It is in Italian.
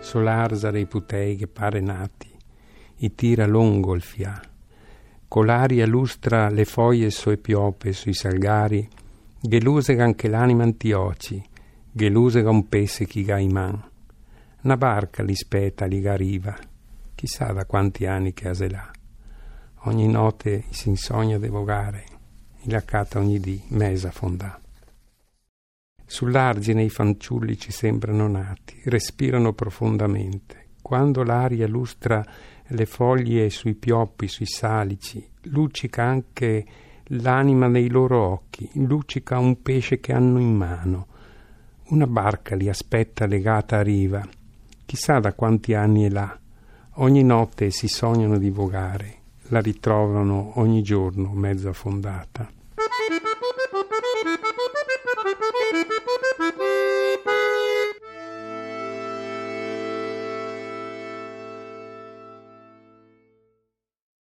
solarza dei putei che pare nati, i tira lungo il fià, l'aria lustra le foglie sue piope sui salgari, gelusega anche l'anima antioci, gelusega un pesse chi ga man. Una barca li speta, li gariva, chissà da quanti anni che aselà. Ogni notte si insogna de vogare, il accata ogni dì, mesa fondà. Sull'argine i fanciulli ci sembrano nati, respirano profondamente. Quando l'aria lustra le foglie sui pioppi, sui salici, luccica anche l'anima nei loro occhi, luccica un pesce che hanno in mano. Una barca li aspetta legata a riva. Chissà da quanti anni è là. Ogni notte si sognano di vogare, la ritrovano ogni giorno mezzo affondata.